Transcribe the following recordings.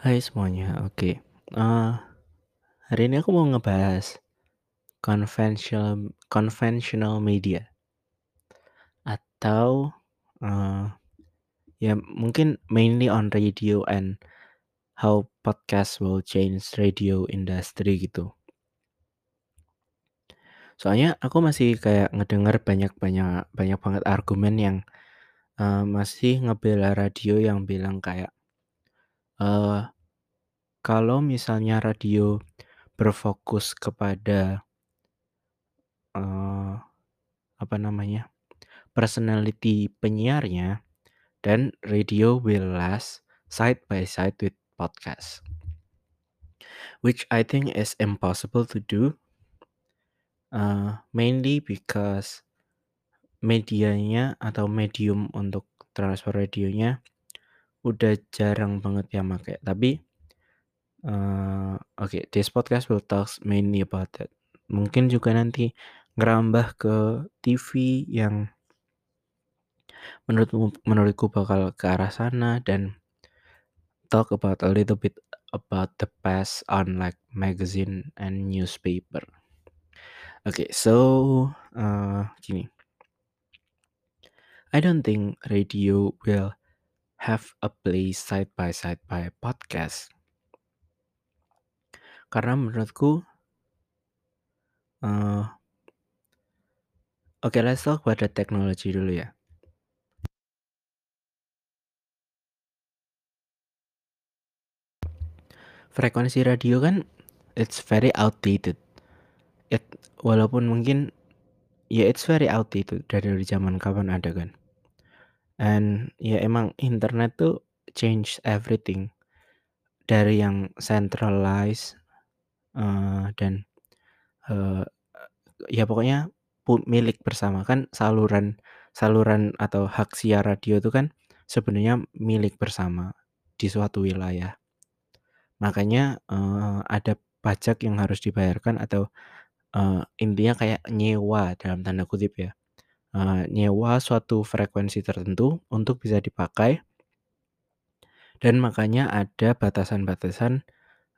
Hai semuanya, oke. Eh, hari ini aku mau ngebahas conventional conventional media atau eh, ya mungkin mainly on radio and how podcast will change radio industry gitu. Soalnya aku masih kayak ngedengar banyak-banyak banyak banget argumen yang eh, masih ngebela radio yang bilang kayak eh kalau misalnya radio berfokus kepada eh apa namanya? personality penyiarnya dan radio will last side by side with podcast. Which I think is impossible to do. Uh, mainly because medianya atau medium untuk transfer radionya udah jarang banget yang pakai. Tapi uh, oke, okay, this podcast will talk mainly about that. Mungkin juga nanti ngerambah ke TV yang menurutmu menurutku bakal ke arah sana dan talk about a little bit about the past on like magazine and newspaper. Okay, so uh, gini, I don't think radio will have a place side by side by podcast. Karena menurutku, uh, oke okay, let's talk about the technology dulu ya. Frekuensi radio kan it's very outdated. It walaupun mungkin ya it's very outdated dari zaman kapan ada kan. And ya emang internet tuh change everything dari yang centralized uh, dan uh, ya pokoknya milik bersama kan saluran saluran atau hak siar radio itu kan sebenarnya milik bersama di suatu wilayah. Makanya uh, ada pajak yang harus dibayarkan atau uh, intinya kayak nyewa dalam tanda kutip ya. Uh, nyewa suatu frekuensi tertentu untuk bisa dipakai dan makanya ada batasan-batasan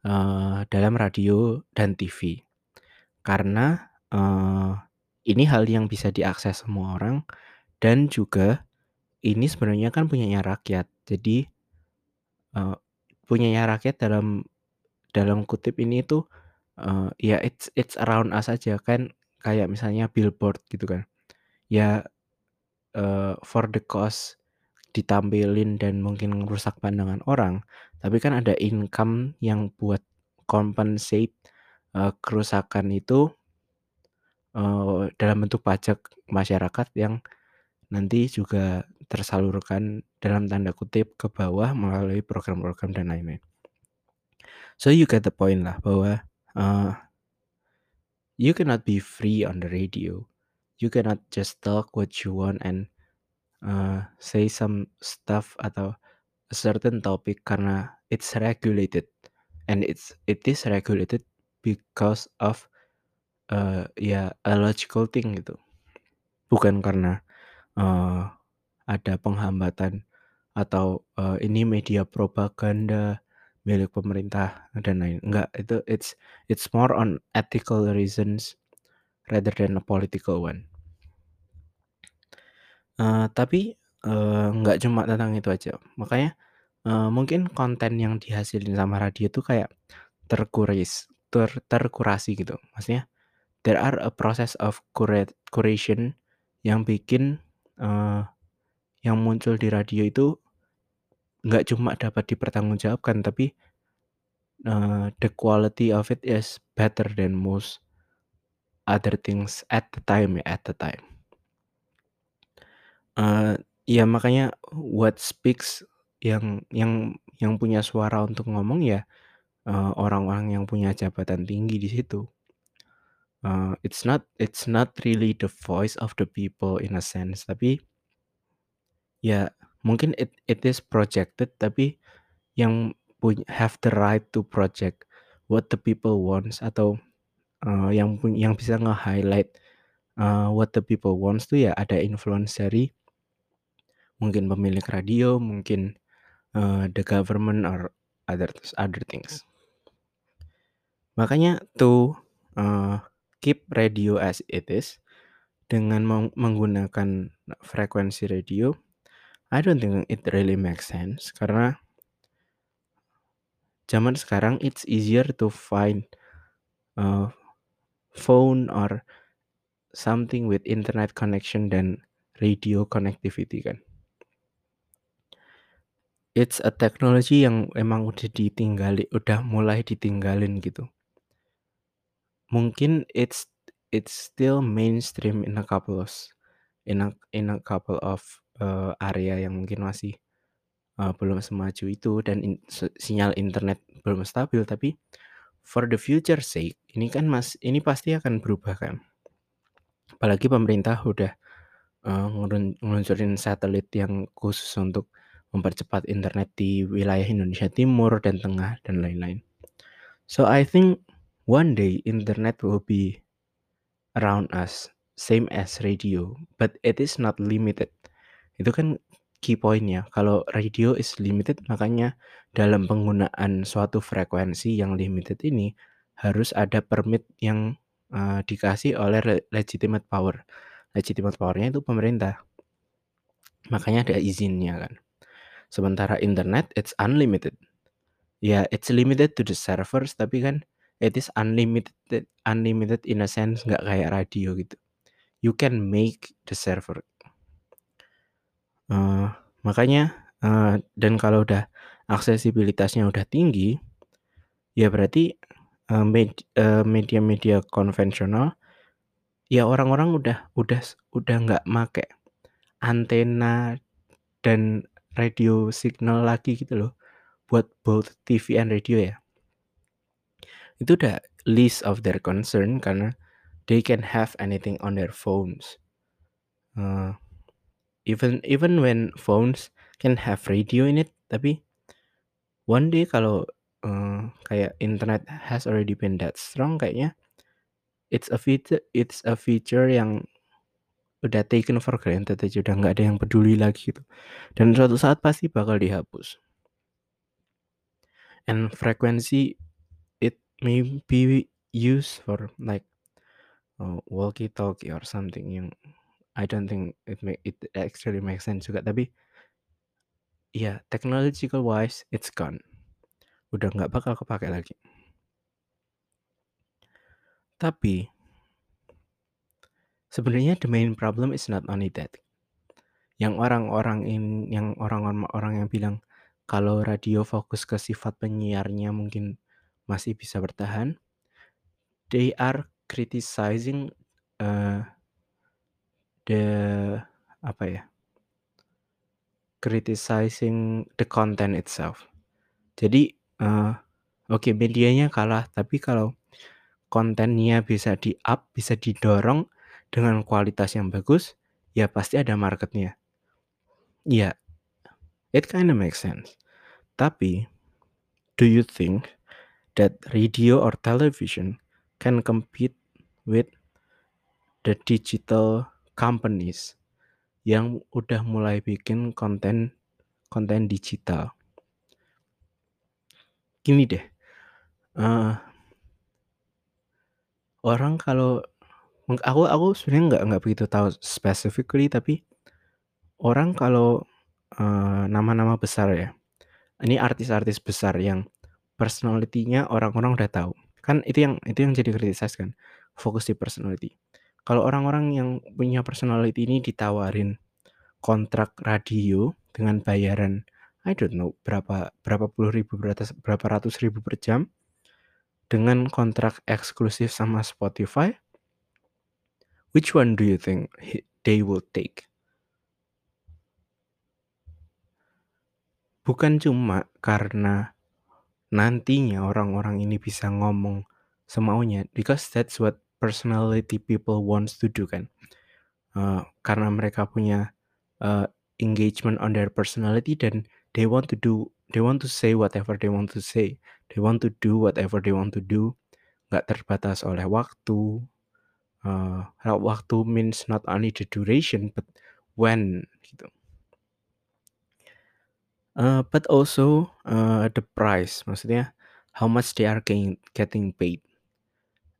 uh, dalam radio dan TV. Karena uh, ini hal yang bisa diakses semua orang dan juga ini sebenarnya kan punyanya rakyat. Jadi uh, punyanya rakyat dalam dalam kutip ini tuh uh, ya it's it's around us aja kan kayak misalnya billboard gitu kan. Ya uh, for the cost ditampilin dan mungkin merusak pandangan orang, tapi kan ada income yang buat compensate uh, kerusakan itu uh, dalam bentuk pajak masyarakat yang nanti juga tersalurkan dalam tanda kutip ke bawah melalui program-program dan lain-lain. So you get the point lah bahwa uh, you cannot be free on the radio. You cannot just talk what you want and uh, say some stuff atau a certain topic karena it's regulated. And it's it is regulated because of uh, ya a logical thing gitu. Bukan karena uh, ada penghambatan atau uh, ini media propaganda milik pemerintah dan lain enggak itu it's it's more on ethical reasons rather than a political one Uh, tapi, uh, nggak cuma tentang itu aja. Makanya, uh, mungkin konten yang dihasilin sama radio itu kayak terkuris ter terkurasi gitu. Maksudnya, there are a process of curate curation yang bikin, uh, yang muncul di radio itu nggak cuma dapat dipertanggungjawabkan, tapi, uh, the quality of it is better than most other things at the time ya, at the time. Uh, ya makanya what speaks yang yang yang punya suara untuk ngomong ya, uh, orang-orang yang punya jabatan tinggi di situ. Uh, it's not it's not really the voice of the people in a sense, tapi ya mungkin it it is projected, tapi yang punya have the right to project what the people wants atau, uh, yang yang bisa nge-highlight, uh, what the people wants tuh ya ada influence dari mungkin pemilik radio, mungkin uh, the government or other other things. Makanya to uh, keep radio as it is dengan menggunakan frekuensi radio, I don't think it really makes sense karena zaman sekarang it's easier to find uh, phone or something with internet connection dan radio connectivity kan. It's a technology yang emang udah ditinggali, udah mulai ditinggalin gitu. Mungkin it's it's still mainstream in a couple of in a in a couple of uh, area yang mungkin masih uh, belum semaju itu dan in, sinyal internet belum stabil tapi for the future sake ini kan mas ini pasti akan berubah kan apalagi pemerintah udah uh, ngeluncurin satelit yang khusus untuk mempercepat internet di wilayah Indonesia Timur dan Tengah dan lain-lain. So I think one day internet will be around us same as radio, but it is not limited. Itu kan key pointnya. Kalau radio is limited, makanya dalam penggunaan suatu frekuensi yang limited ini harus ada permit yang uh, dikasih oleh legitimate power legitimate powernya itu pemerintah. Makanya ada izinnya kan. Sementara internet it's unlimited. Ya, it's limited to the servers tapi kan it is unlimited unlimited in a sense nggak kayak radio gitu. You can make the server. Uh, makanya uh, dan kalau udah aksesibilitasnya udah tinggi, ya berarti uh, media-media konvensional ya orang-orang udah udah udah nggak make antena dan radio signal lagi gitu loh buat both TV and radio ya. Itu udah least of their concern karena they can have anything on their phones. Uh, even even when phones can have radio in it tapi one day kalau uh, kayak internet has already been that strong kayaknya it's a feature it's a feature yang udah taken for granted aja udah nggak ada yang peduli lagi gitu. Dan suatu saat pasti bakal dihapus. And frequency it may be used for like uh, walkie talkie or something yang I don't think it make it actually make sense juga tapi ya yeah, technological wise it's gone udah nggak bakal kepake lagi tapi sebenarnya the main problem is not only that. Yang orang-orang in yang orang-orang yang bilang kalau radio fokus ke sifat penyiarnya mungkin masih bisa bertahan. They are criticizing uh, the apa ya? Criticizing the content itself. Jadi uh, oke okay, medianya kalah, tapi kalau kontennya bisa di-up, bisa didorong dengan kualitas yang bagus, ya pasti ada marketnya. Ya, it kind of makes sense. Tapi, do you think that radio or television can compete with the digital companies yang udah mulai bikin konten konten digital? Gini deh, uh, orang kalau aku aku sebenarnya nggak nggak begitu tahu specifically tapi orang kalau uh, nama-nama besar ya ini artis-artis besar yang personality-nya orang-orang udah tahu kan itu yang itu yang jadi kritisas kan fokus di personality kalau orang-orang yang punya personality ini ditawarin kontrak radio dengan bayaran I don't know berapa berapa puluh ribu berapa, berapa ratus ribu per jam dengan kontrak eksklusif sama Spotify, which one do you think they will take? Bukan cuma karena nantinya orang-orang ini bisa ngomong semaunya, because that's what personality people wants to do kan. Uh, karena mereka punya uh, engagement on their personality dan they want to do they want to say whatever they want to say. They want to do whatever they want to do. Nggak terbatas oleh waktu. Uh, waktu means not only the duration but when gitu. Uh, but also, uh, the price, maksudnya how much they are getting getting paid.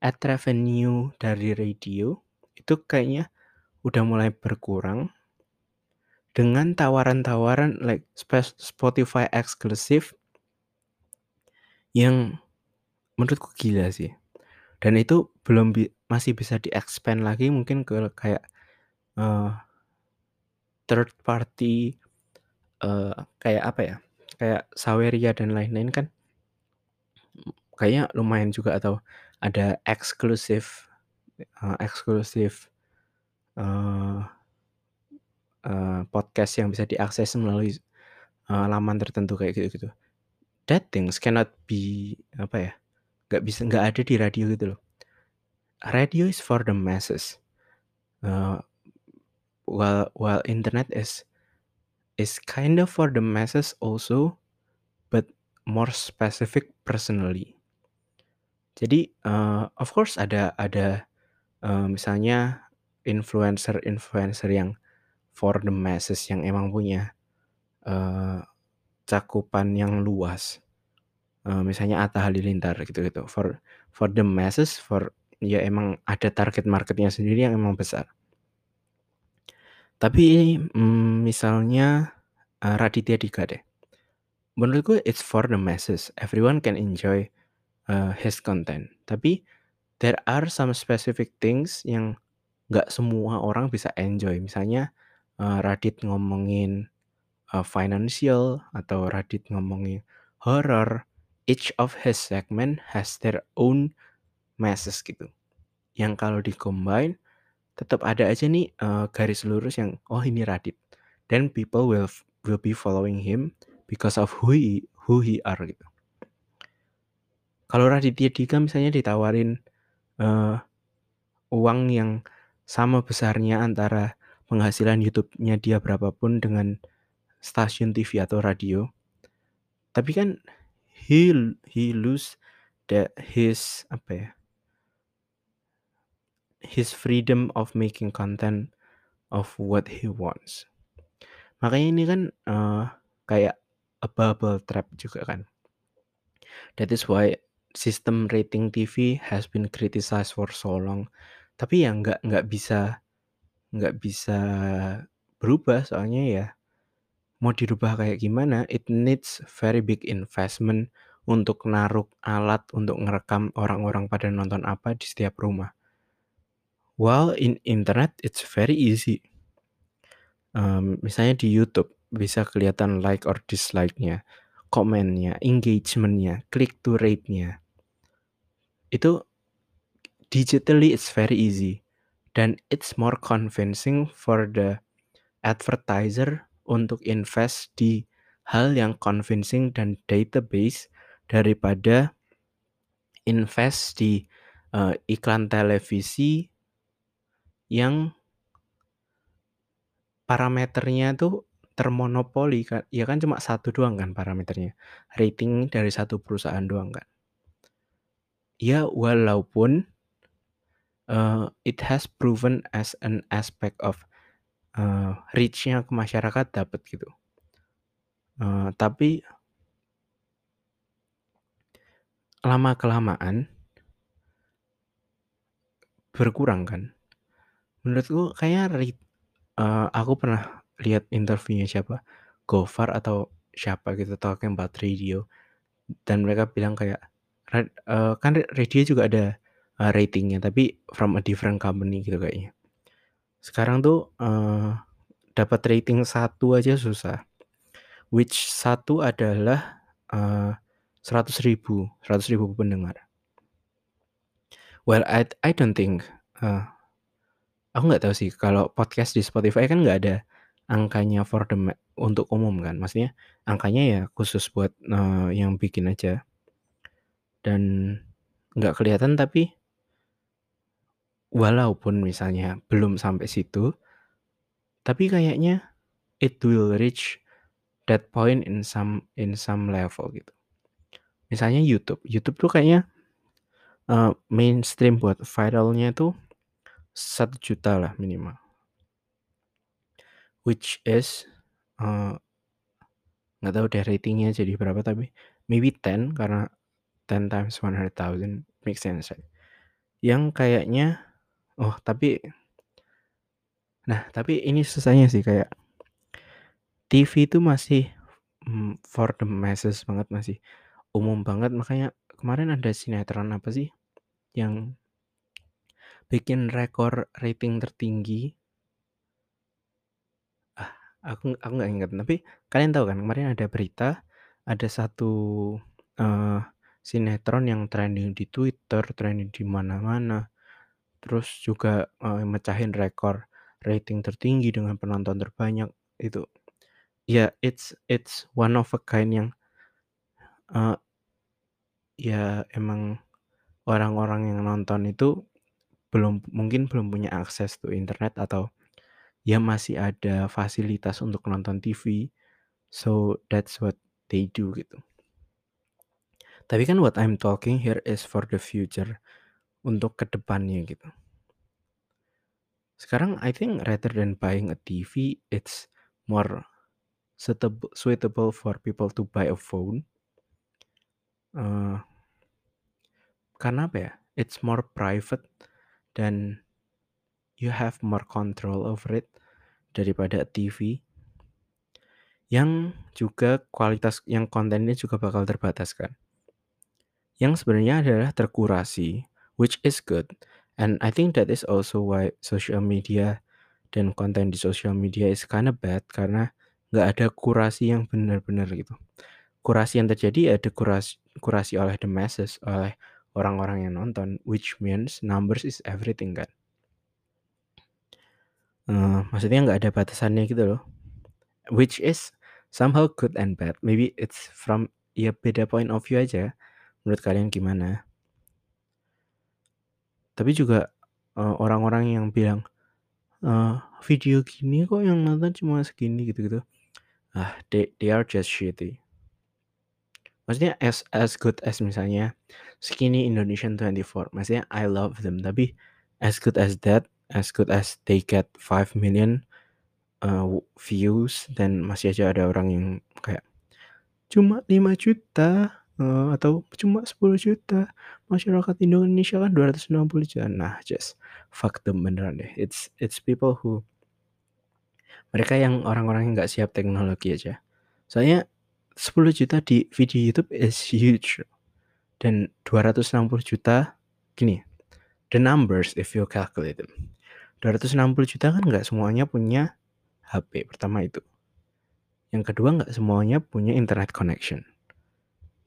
Ad revenue dari radio itu kayaknya udah mulai berkurang dengan tawaran-tawaran like Spotify exclusive yang menurutku gila sih. Dan itu belum bi masih bisa di-expand lagi mungkin ke kayak, uh, third party, uh, kayak apa ya, kayak Saweria dan lain-lain kan kayaknya lumayan juga atau ada eksklusif, uh, eksklusif, uh, uh, podcast yang bisa diakses melalui, uh, laman tertentu kayak gitu-gitu. That things cannot be apa ya, nggak bisa nggak ada di radio gitu loh. Radio is for the masses, uh, while while internet is is kind of for the masses also, but more specific personally. Jadi, uh, of course ada ada, uh, misalnya influencer-influencer yang for the masses yang emang punya, uh, cakupan yang luas, uh, misalnya Atta Halilintar gitu-gitu, for for the masses, for ya emang ada target marketnya sendiri yang emang besar. Tapi, mmm, misalnya, uh, Raditya Dika deh. Menurut gue it's for the masses, everyone can enjoy, uh, his content. Tapi there are some specific things yang nggak semua orang bisa enjoy. Misalnya, uh, Radit ngomongin, uh, financial atau Radit ngomongin horror, each of his segment has their own masses gitu. Yang kalau di-combine tetap ada aja nih, uh, garis lurus yang, "Oh ini Radit." Then people will will be following him because of who he who he are gitu. Kalau Raditya Dika misalnya ditawarin, uh, uang yang sama besarnya antara penghasilan YouTube-nya dia berapapun dengan stasiun TV atau radio. Tapi kan he he lose the his apa ya his freedom of making content of what he wants. Makanya ini kan, uh, kayak a bubble trap juga kan. That is why sistem rating TV has been criticized for so long. Tapi ya nggak nggak bisa nggak bisa berubah soalnya ya mau dirubah kayak gimana, it needs very big investment untuk naruh alat untuk ngerekam orang-orang pada nonton apa di setiap rumah. While in internet it's very easy. Um, misalnya di YouTube bisa kelihatan like or dislike-nya, komennya, engagement-nya, click to rate-nya. Itu digitally it's very easy. Dan it's more convincing for the advertiser untuk invest di hal yang convincing dan database daripada invest di uh, iklan televisi yang parameternya tuh termonopoli kan, ya kan cuma satu doang kan parameternya, rating dari satu perusahaan doang kan. Ya walaupun, uh, it has proven as an aspect of, uh, reach-nya ke masyarakat dapat gitu. Uh, tapi lama-kelamaan berkurang kan. Menurutku kayaknya uh, aku pernah lihat interviewnya siapa, Gofar atau siapa gitu talking about radio dan mereka bilang kayak uh, kan radio juga ada, uh, rating tapi from a different company gitu kayaknya. Sekarang tuh, uh, dapat rating satu aja susah, which satu adalah, uh, 100.000 100.000 pendengar. Well, I I don't think, uh aku nggak tahu sih kalau podcast di Spotify kan nggak ada angkanya for the untuk umum kan, maksudnya angkanya ya khusus buat, uh, yang bikin aja. Dan nggak kelihatan tapi walaupun misalnya belum sampai situ tapi kayaknya it will reach that point in some in some level gitu. Misalnya YouTube, YouTube tuh kayaknya, uh, mainstream buat viralnya tuh juta lah minimal. Which is, uh nggak tahu deh ratingnya jadi berapa tapi maybe 10 karena 10 times 100,000 make sense right? Yang kayaknya oh tapi nah tapi ini susahnya sih kayak TV itu masih mm, for the masses banget masih umum banget makanya kemarin ada sinetron apa sih yang bikin rekor rating tertinggi ah aku aku nggak ingat tapi kalian tahu kan kemarin ada berita ada satu uh, sinetron yang trending di Twitter trending di mana-mana. Terus juga uh, mecahin rekor rating tertinggi dengan penonton terbanyak itu. Ya yeah, it's it's one of a kind yang uh, ya emang orang-orang yang nonton itu belum mungkin belum punya akses tuh internet atau ya masih ada fasilitas untuk nonton TV so that's what they do gitu tapi kan what I'm talking here is for the future untuk ke depannya gitu. Sekarang I think rather than buying a TV it's more suitable for people to buy a phone. Uh, karena apa ya? It's more private dan you have more control over it daripada TV yang juga kualitas yang kontennya juga bakal terbatas kan yang sebenarnya adalah terkurasi which is good and I think that is also why social media dan konten di social media is kind of bad karena nggak ada kurasi yang benar-benar gitu. Kurasi yang terjadi ada kurasi, kurasi oleh the masses, oleh orang-orang yang nonton, which means numbers is everything kan. Uh, maksudnya nggak ada batasannya gitu loh. Which is somehow good and bad. Maybe it's from ya beda point of view aja. Menurut kalian gimana? Tapi juga uh, orang-orang yang bilang uh, video gini kok yang nonton cuma segini gitu-gitu. Ah, they they are just shitty. Maksudnya as as good as misalnya Skinny Indonesian 24. Maksudnya I love them, tapi as good as that, as good as they get 5 million uh, views dan masih aja ada orang yang kayak cuma 5 juta uh, atau cuma 10 juta. Masyarakat Indonesia kan 260 juta. Nah just fuck them beneran deh. It's it's people who mereka yang orang-orang yang nggak siap teknologi aja. Soalnya 10 juta di video YouTube is huge. Dan 260 juta gini the numbers if you calculate them. 260 juta kan nggak semuanya punya HP pertama itu. Yang kedua nggak semuanya punya internet connection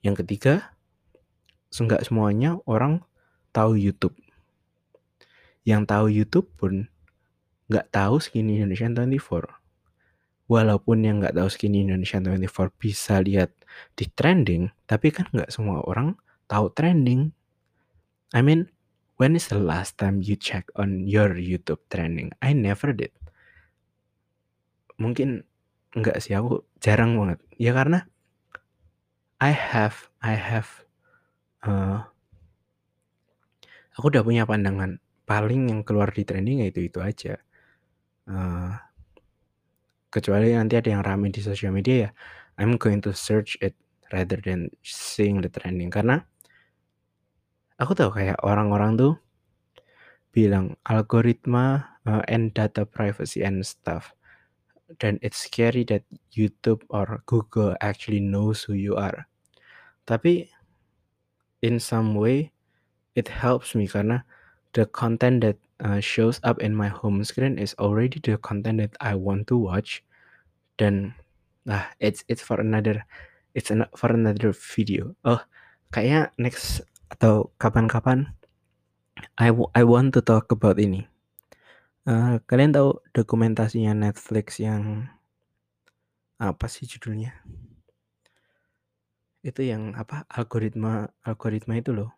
yang ketiga, nggak semuanya orang tahu YouTube. Yang tahu YouTube pun nggak tahu Skinny Indonesian 24. Walaupun yang nggak tahu Skinny Indonesian 24 bisa lihat di trending, tapi kan nggak semua orang tahu trending. I mean, when is the last time you check on your YouTube trending? I never did. Mungkin nggak sih, aku jarang banget. Ya karena I have I have uh, aku udah punya pandangan paling yang keluar di trending ya itu itu aja. Uh, kecuali nanti ada yang rame di sosial media ya, I'm going to search it rather than seeing the trending karena aku tahu kayak orang-orang tuh bilang algoritma uh, and data privacy and stuff dan it's scary that YouTube or Google actually knows who you are. Tapi in some way it helps me karena the content that uh, shows up in my home screen is already the content that I want to watch. Dan ah it's it's for another it's an, for another video. Oh, kayaknya next atau kapan-kapan I, I want to talk about ini. Uh, kalian tahu dokumentasinya Netflix yang apa sih judulnya? Itu yang apa algoritma algoritma itu loh.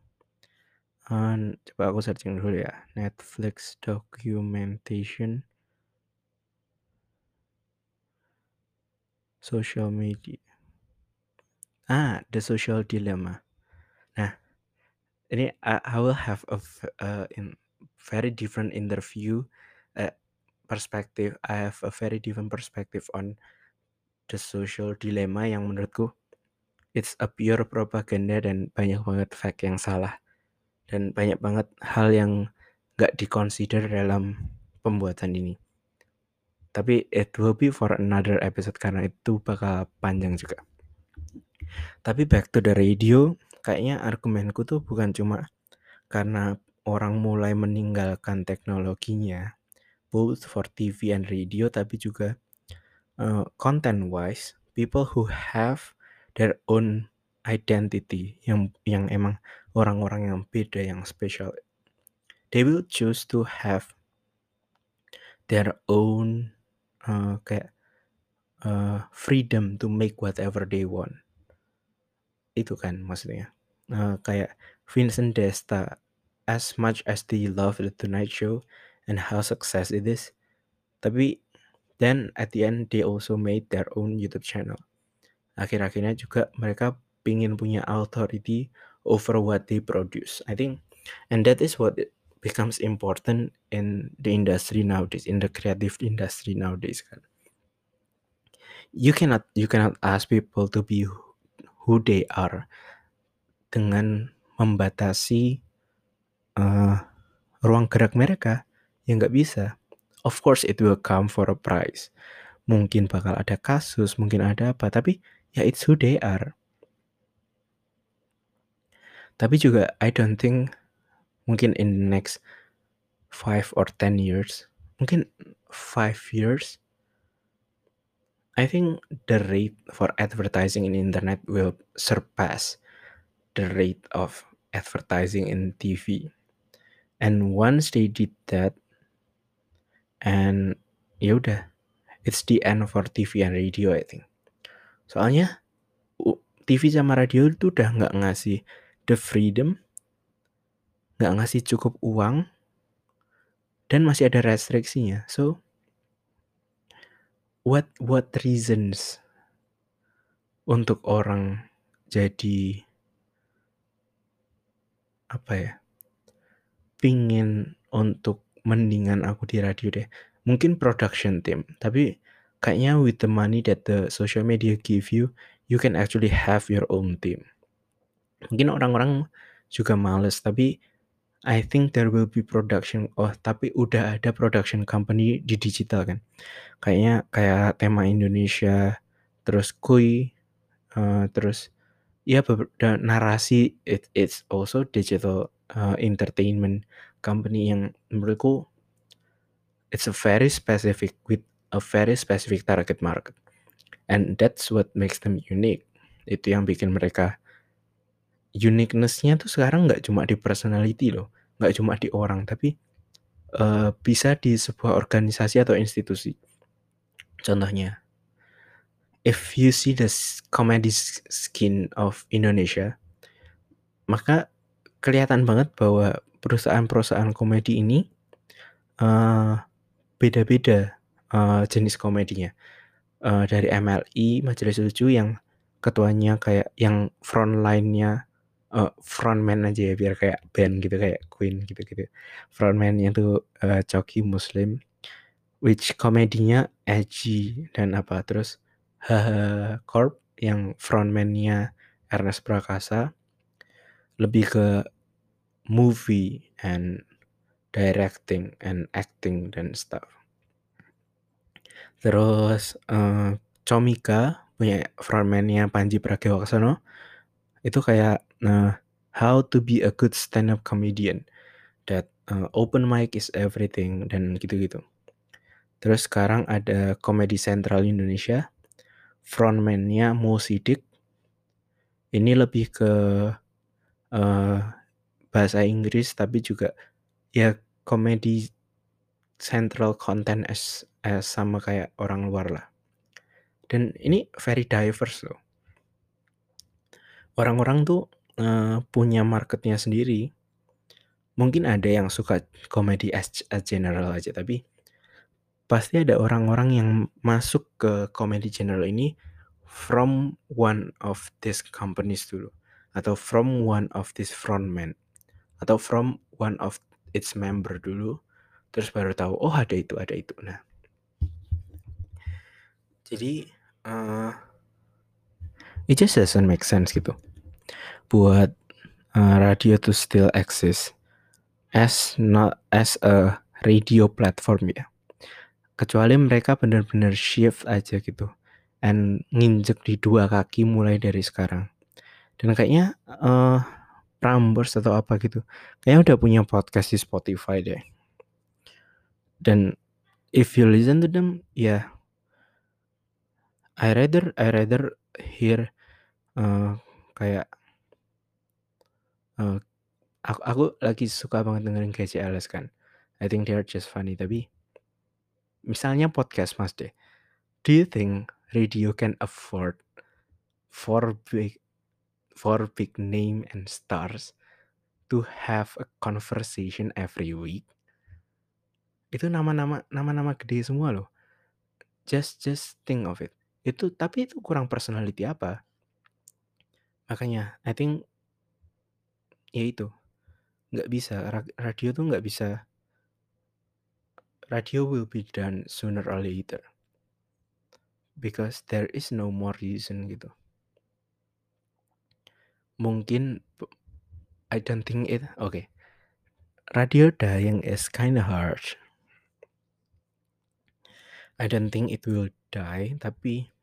Uh, coba aku searching dulu ya. Netflix documentation social media. Ah, The Social Dilemma. Nah, ini I, I will have a uh, in very different interview uh, perspective. I have a very different perspective on the social dilemma yang menurutku it's a pure propaganda dan banyak banget fact yang salah dan banyak banget hal yang gak dikonsider dalam pembuatan ini. Tapi it will be for another episode karena itu bakal panjang juga. Tapi back to the radio, kayaknya argumenku tuh bukan cuma karena orang mulai meninggalkan teknologinya, both for TV and radio, tapi juga uh, content wise, people who have their own identity yang yang emang orang-orang yang beda yang special, they will choose to have their own uh, kayak uh, freedom to make whatever they want. Itu kan maksudnya. Uh, kayak Vincent Desta as much as they love the Tonight Show and how success it is tapi then at the end they also made their own YouTube channel akhir-akhirnya juga mereka pingin punya authority over what they produce. I think and that is what becomes important in the industry nowadays in the creative industry nowadays kan. You cannot you cannot ask people to be who they are dengan membatasi uh, ruang gerak mereka. Yang nggak bisa. Of course it will come for a price. Mungkin bakal ada kasus mungkin ada apa tapi ya it's who they are tapi juga I don't think mungkin in the next five or ten years mungkin five years I think the rate for advertising in internet will surpass the rate of advertising in TV and once they did that and ya udah it's the end for TV and radio I think soalnya TV sama radio itu udah nggak ngasih the freedom nggak ngasih cukup uang dan masih ada restriksinya. So what what reasons untuk orang jadi apa ya pingin untuk mendingan aku di radio deh mungkin production team tapi kayaknya with the money that the social media give you you can actually have your own team. Mungkin orang-orang juga males tapi I think there will be production oh tapi udah ada production company di digital kan. Kayaknya kayak tema Indonesia terus Kui uh, terus ya narasi it, it's also digital uh, entertainment company yang menurutku it's a very specific with a very specific target market. And that's what makes them unique. Itu yang bikin mereka uniqueness-nya tuh sekarang nggak cuma di personality loh nggak cuma di orang tapi uh, bisa di sebuah organisasi atau institusi. Contohnya if you see the comedy skin of Indonesia maka kelihatan banget bahwa perusahaan-perusahaan komedi ini uh, beda-beda uh, jenis komedinya uh, dari MLI Majelis Lucu yang ketuanya kayak yang front line-nya uh, frontman aja ya biar kayak band gitu kayak Queen gitu-gitu. Frontman-nya tuh uh, Coki Muslim which komedinya edgy dan apa terus Haha Corp yang frontman-nya Ernest Prakasa lebih ke movie and directing and acting dan stuff. Terus uh, Comika punya frontman-nya Panji Pragiwaksono itu kayak uh, how to be a good stand up comedian that uh, open mic is everything dan gitu-gitu. Terus sekarang ada Komedi Sentral Indonesia, frontman-nya Mo Sidik. Ini lebih ke uh, bahasa Inggris tapi juga ya komedi central content as, as sama kayak orang luar lah. Dan ini very diverse loh. Orang-orang tuh uh, punya marketnya sendiri. Mungkin ada yang suka komedi as, as general aja, tapi pasti ada orang-orang yang masuk ke komedi general ini from one of these companies dulu atau from one of this frontman atau from one of its member dulu terus baru tahu oh ada itu ada itu. Nah. Jadi uh, it just doesn't make sense gitu. Buat uh, radio to still exist as not as a radio platform ya. Kecuali mereka benar-benar shift aja gitu and nginjek di dua kaki mulai dari sekarang. Dan kayaknya uh, Prambors atau apa gitu kayaknya udah punya podcast di Spotify deh dan if you listen to them yeah, I rather I rather hear uh, kayak uh, aku aku lagi suka banget dengerin KCLS kan. I think they're just funny. Tapi misalnya podcast mas deh. Do you think radio can afford for big for big name and stars to have a conversation every week itu nama-nama nama-nama gede semua loh. Just just think of it. Itu tapi itu kurang personality apa? Makanya I think ya itu. Nggak bisa radio tuh nggak bisa. Radio will be done sooner or later. Because there is no more reason gitu. Mungkin I don't think it okay. radio dying is kinda harsh I don't think it will die tapi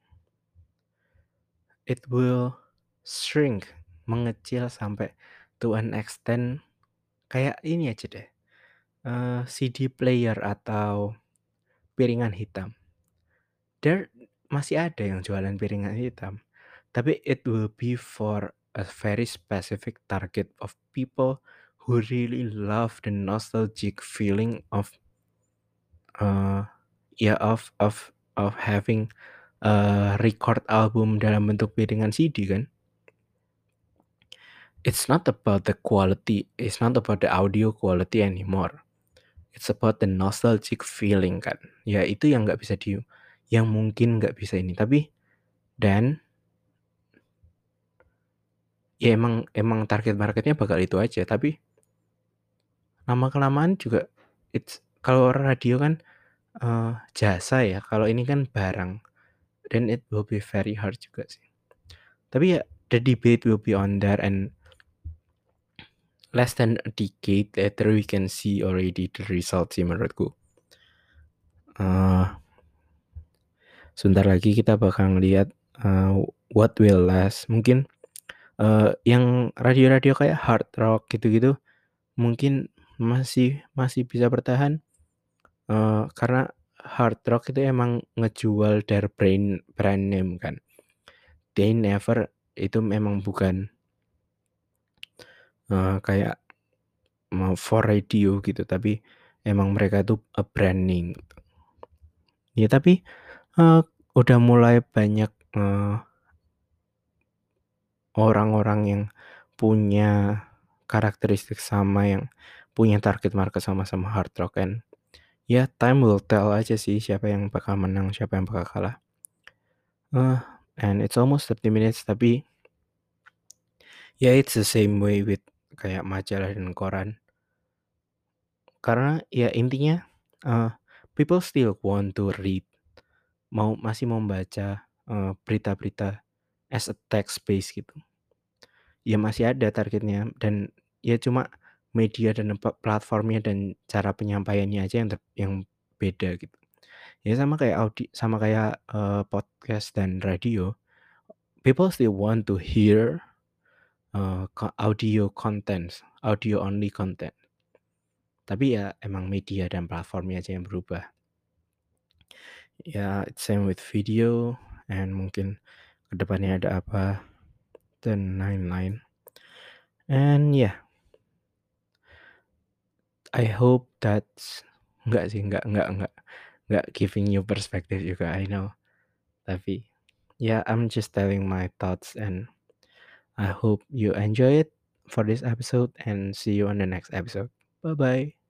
it will shrink, mengecil sampai to an extent kayak ini aja deh. Uh, CD player atau piringan hitam. There masih ada yang jualan piringan hitam, tapi it will be for a very specific target of people who really love the nostalgic feeling of uh, ya yeah, of of of having uh, record album dalam bentuk piringan CD kan. It's not about the quality, it's not about the audio quality anymore. It's about the nostalgic feeling kan. Ya itu yang nggak bisa di, yang mungkin nggak bisa ini. Tapi dan ya emang emang target marketnya bakal itu aja. Tapi lama kelamaan juga, it's kalau radio kan uh, jasa ya. Kalau ini kan barang then it will be very hard juga sih. Tapi ya the debate will be on there and less than a decade later we can see already the results sih menurutku. Uh, sebentar lagi kita bakal lihat uh, what will last. Mungkin uh, yang radio-radio kayak hard rock gitu-gitu mungkin masih masih bisa bertahan uh, karena hard rock itu emang ngejual their brand brand name kan. They never itu memang bukan uh, kayak for radio gitu, tapi emang mereka itu a branding. Gitu. Ya tapi uh, udah mulai banyak uh, orang-orang yang punya karakteristik sama yang punya target market sama-sama hard rock kan Ya time will tell aja sih siapa yang bakal menang, siapa yang bakal kalah. Uh, and it's almost 30 minutes tapi ya yeah, it's the same way with kayak majalah dan koran. Karena ya intinya uh, people still want to read. Mau masih mau membaca uh, berita-berita as a text base gitu. Ya masih ada targetnya dan ya cuma media dan platformnya dan cara penyampaiannya aja yang yang beda gitu. Ya sama kayak audi sama kayak uh, podcast dan radio. People still want to hear uh, audio content, audio only content. Tapi ya emang media dan platformnya aja yang berubah. Ya, same with video and mungkin ke depannya ada apa dan lain-lain. And yeah, I hope that's enggak sih, enggak enggak enggak enggak giving you perspective juga, I know. Tapi ya yeah, I'm just telling my thoughts and I hope you enjoy it for this episode and see you on the next episode. Bye bye.